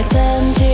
I turn to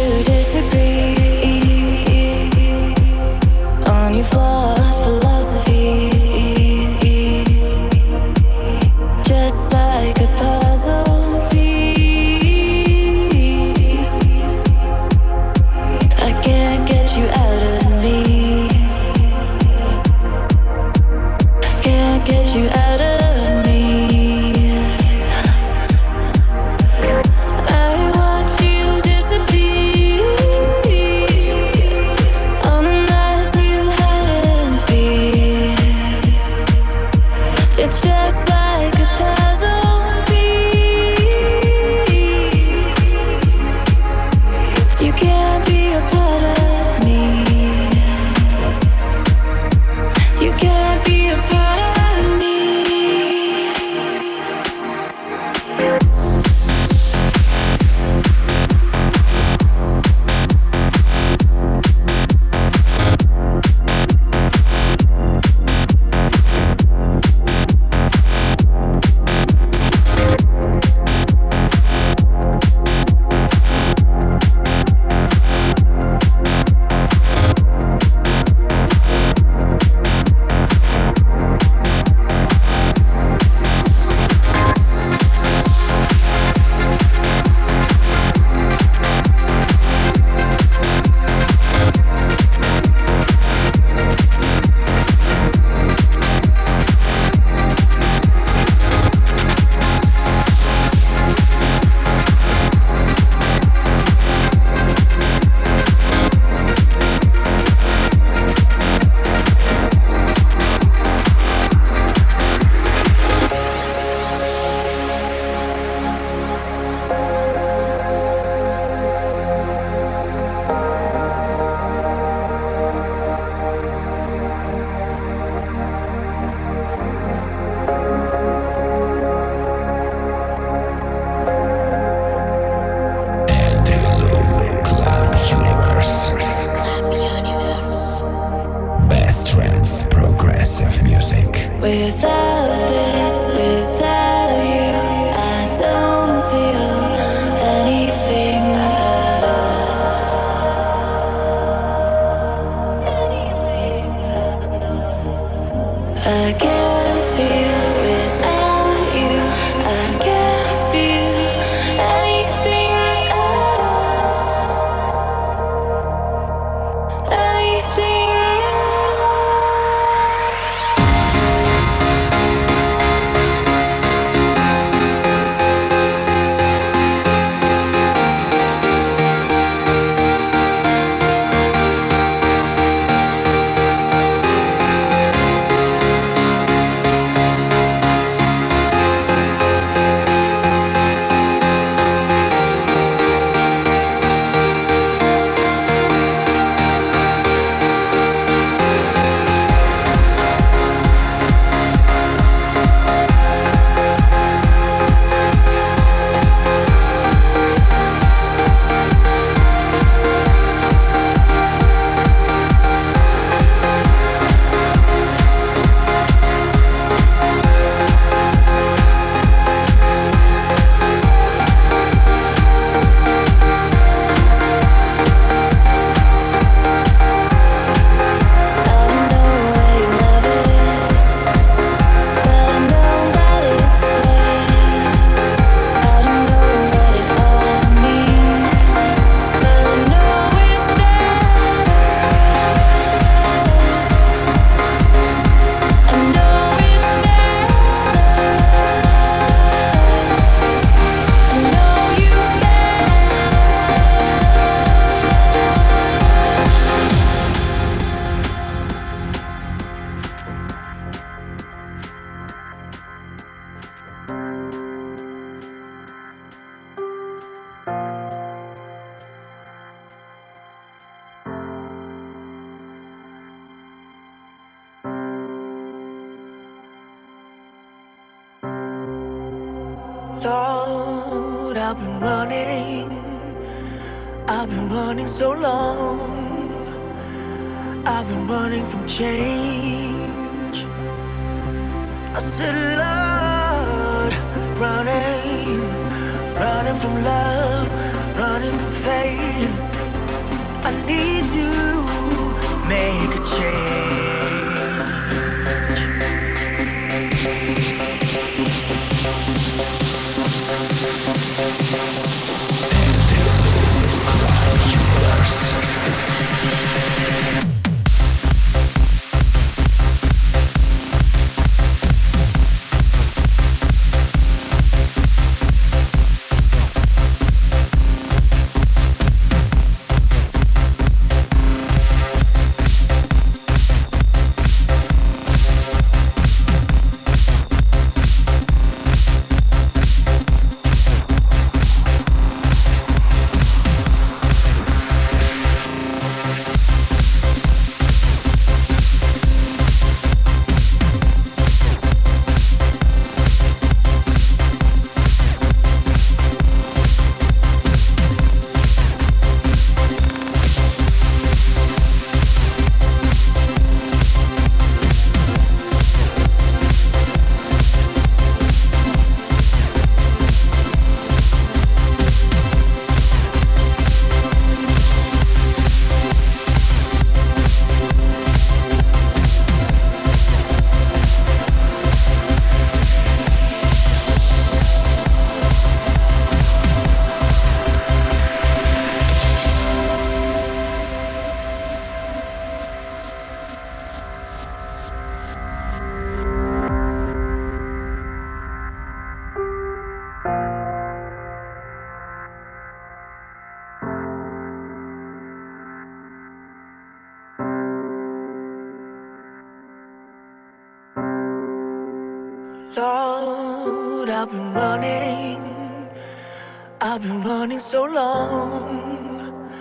I've been running so long.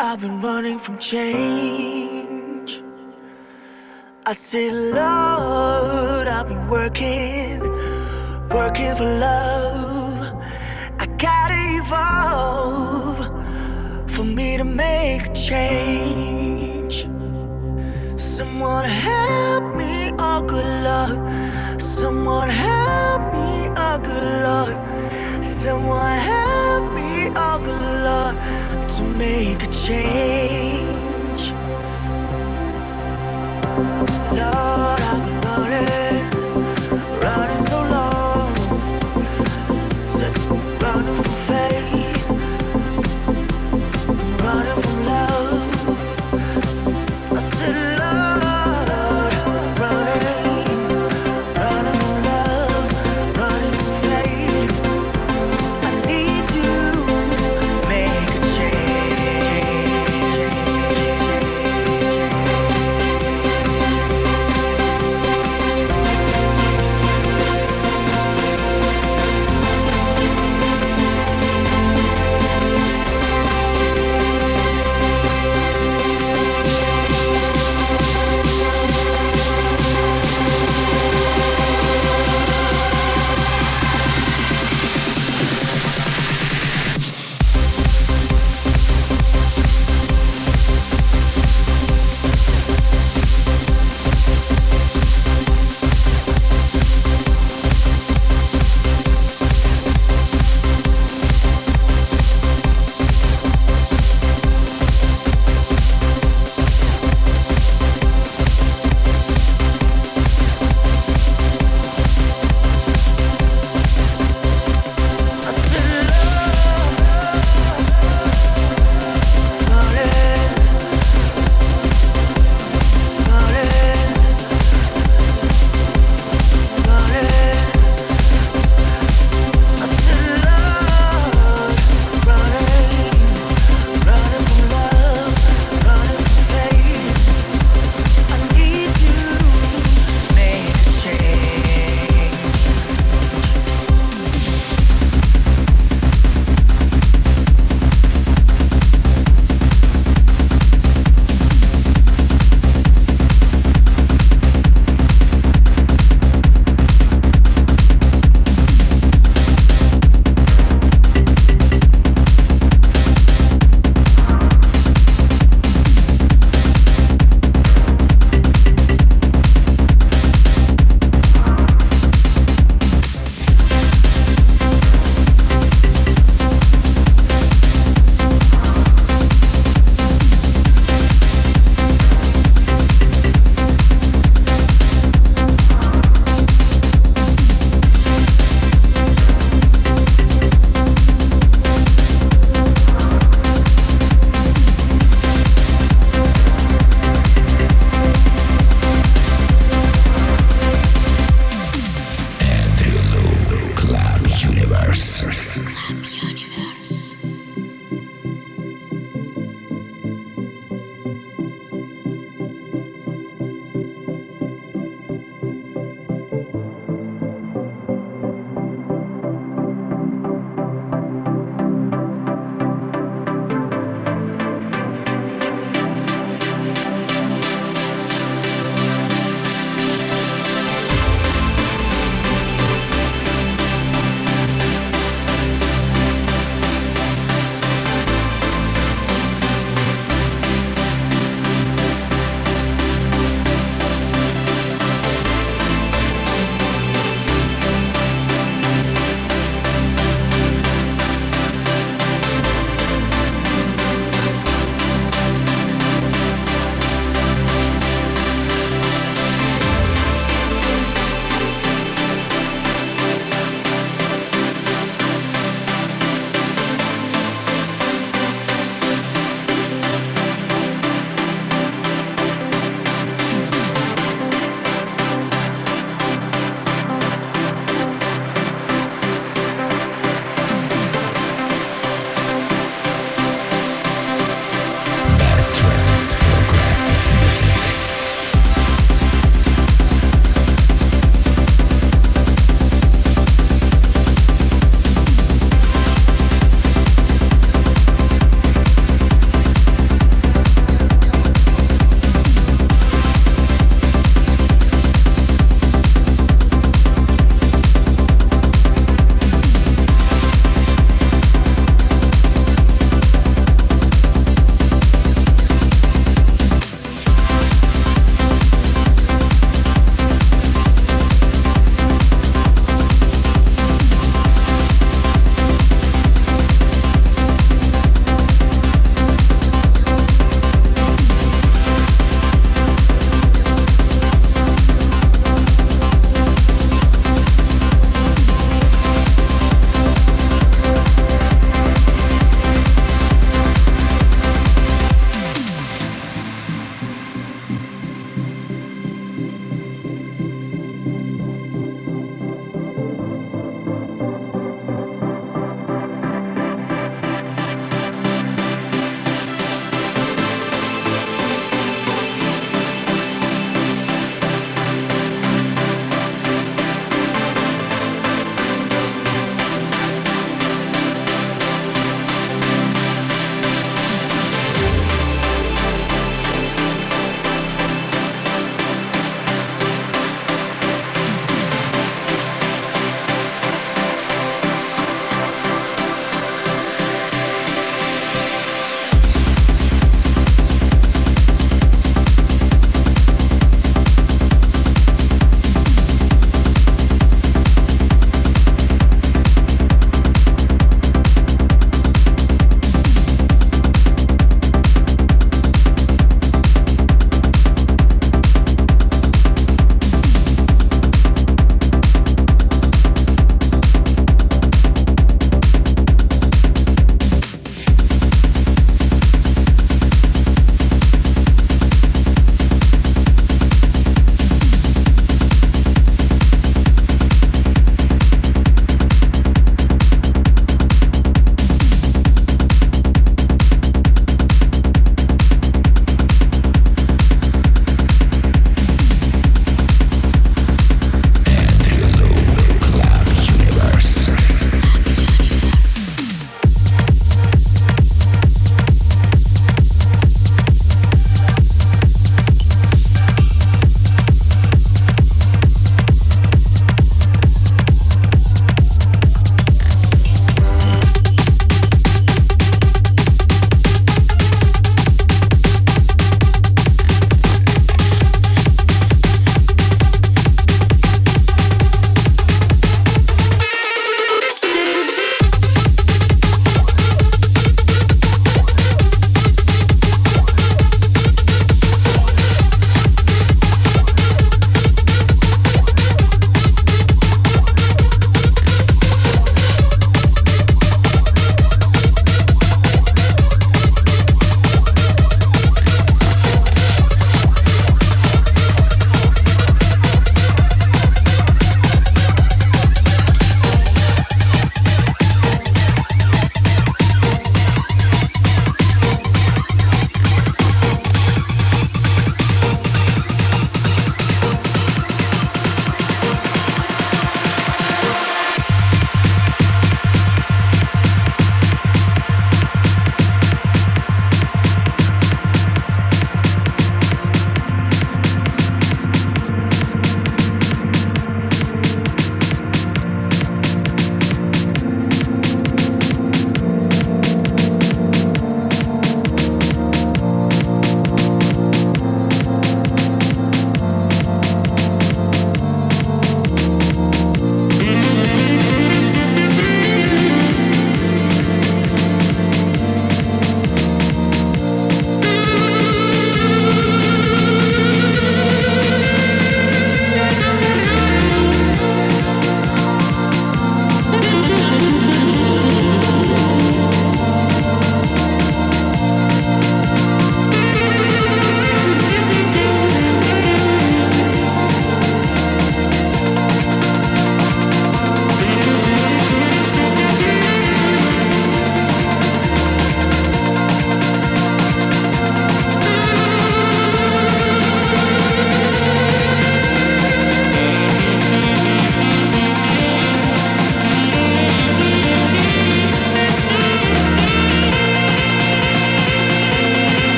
I've been running from change. I said, Lord, I've been working, working for love. I gotta evolve for me to make a change. Someone help me, oh good Lord. Someone help me, oh good Lord. Someone help me, oh good Lord, to make a change. Lord,